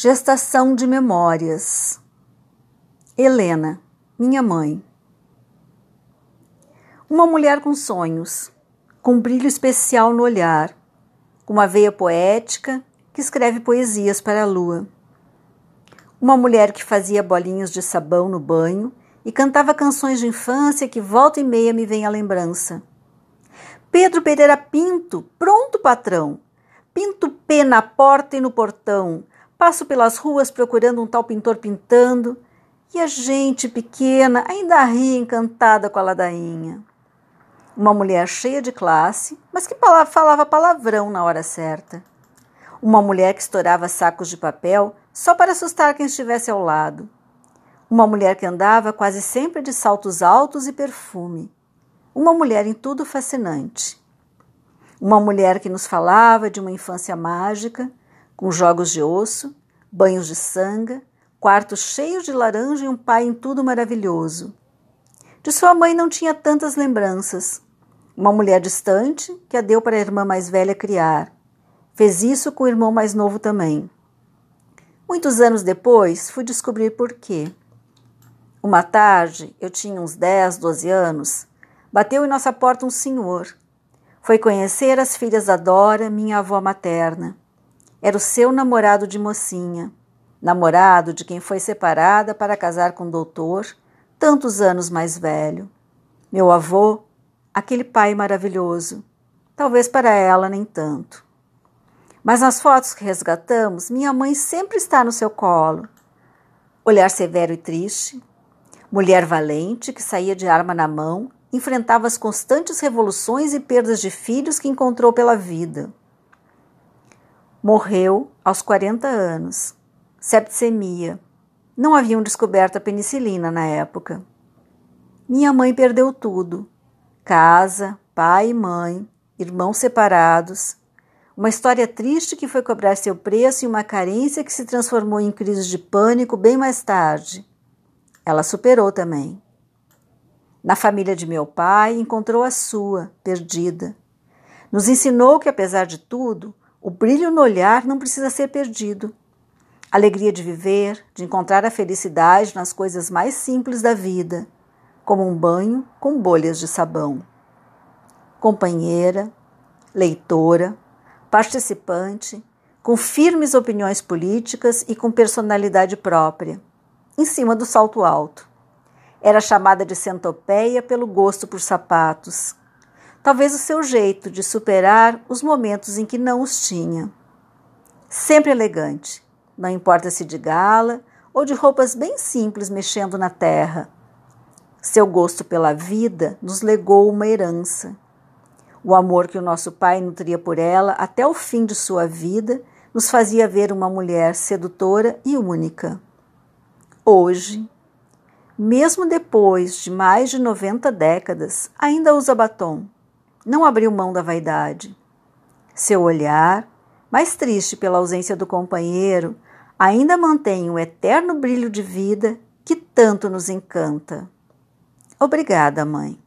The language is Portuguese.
Gestação de memórias. Helena, minha mãe. Uma mulher com sonhos, com um brilho especial no olhar, com uma veia poética que escreve poesias para a lua. Uma mulher que fazia bolinhos de sabão no banho e cantava canções de infância que volta e meia me vem à lembrança. Pedro Pereira Pinto, pronto, patrão. Pinto P na porta e no portão Passo pelas ruas procurando um tal pintor pintando, e a gente pequena ainda ri encantada com a ladainha. Uma mulher cheia de classe, mas que falava palavrão na hora certa. Uma mulher que estourava sacos de papel só para assustar quem estivesse ao lado. Uma mulher que andava quase sempre de saltos altos e perfume. Uma mulher em tudo fascinante. Uma mulher que nos falava de uma infância mágica, com jogos de osso, banhos de sanga, quartos cheios de laranja e um pai em tudo maravilhoso. De sua mãe não tinha tantas lembranças. Uma mulher distante que a deu para a irmã mais velha criar. Fez isso com o irmão mais novo também. Muitos anos depois, fui descobrir por quê. Uma tarde, eu tinha uns 10, 12 anos, bateu em nossa porta um senhor. Foi conhecer as filhas da Dora, minha avó materna. Era o seu namorado de mocinha, namorado de quem foi separada para casar com o doutor, tantos anos mais velho. Meu avô, aquele pai maravilhoso, talvez para ela nem tanto. Mas nas fotos que resgatamos, minha mãe sempre está no seu colo. Olhar severo e triste, mulher valente que saía de arma na mão, enfrentava as constantes revoluções e perdas de filhos que encontrou pela vida. Morreu aos 40 anos. Septicemia. Não haviam descoberto a penicilina na época. Minha mãe perdeu tudo: casa, pai e mãe, irmãos separados. Uma história triste que foi cobrar seu preço e uma carência que se transformou em crise de pânico bem mais tarde. Ela superou também. Na família de meu pai, encontrou a sua, perdida. Nos ensinou que, apesar de tudo, o brilho no olhar não precisa ser perdido. Alegria de viver, de encontrar a felicidade nas coisas mais simples da vida, como um banho com bolhas de sabão. Companheira, leitora, participante, com firmes opiniões políticas e com personalidade própria, em cima do salto alto. Era chamada de centopeia pelo gosto por sapatos, talvez o seu jeito de superar os momentos em que não os tinha. Sempre elegante, não importa se de gala ou de roupas bem simples mexendo na terra. Seu gosto pela vida nos legou uma herança. O amor que o nosso pai nutria por ela até o fim de sua vida nos fazia ver uma mulher sedutora e única. Hoje, mesmo depois de mais de 90 décadas, ainda usa batom não abriu mão da vaidade. Seu olhar, mais triste pela ausência do companheiro, ainda mantém o eterno brilho de vida que tanto nos encanta. Obrigada, mãe.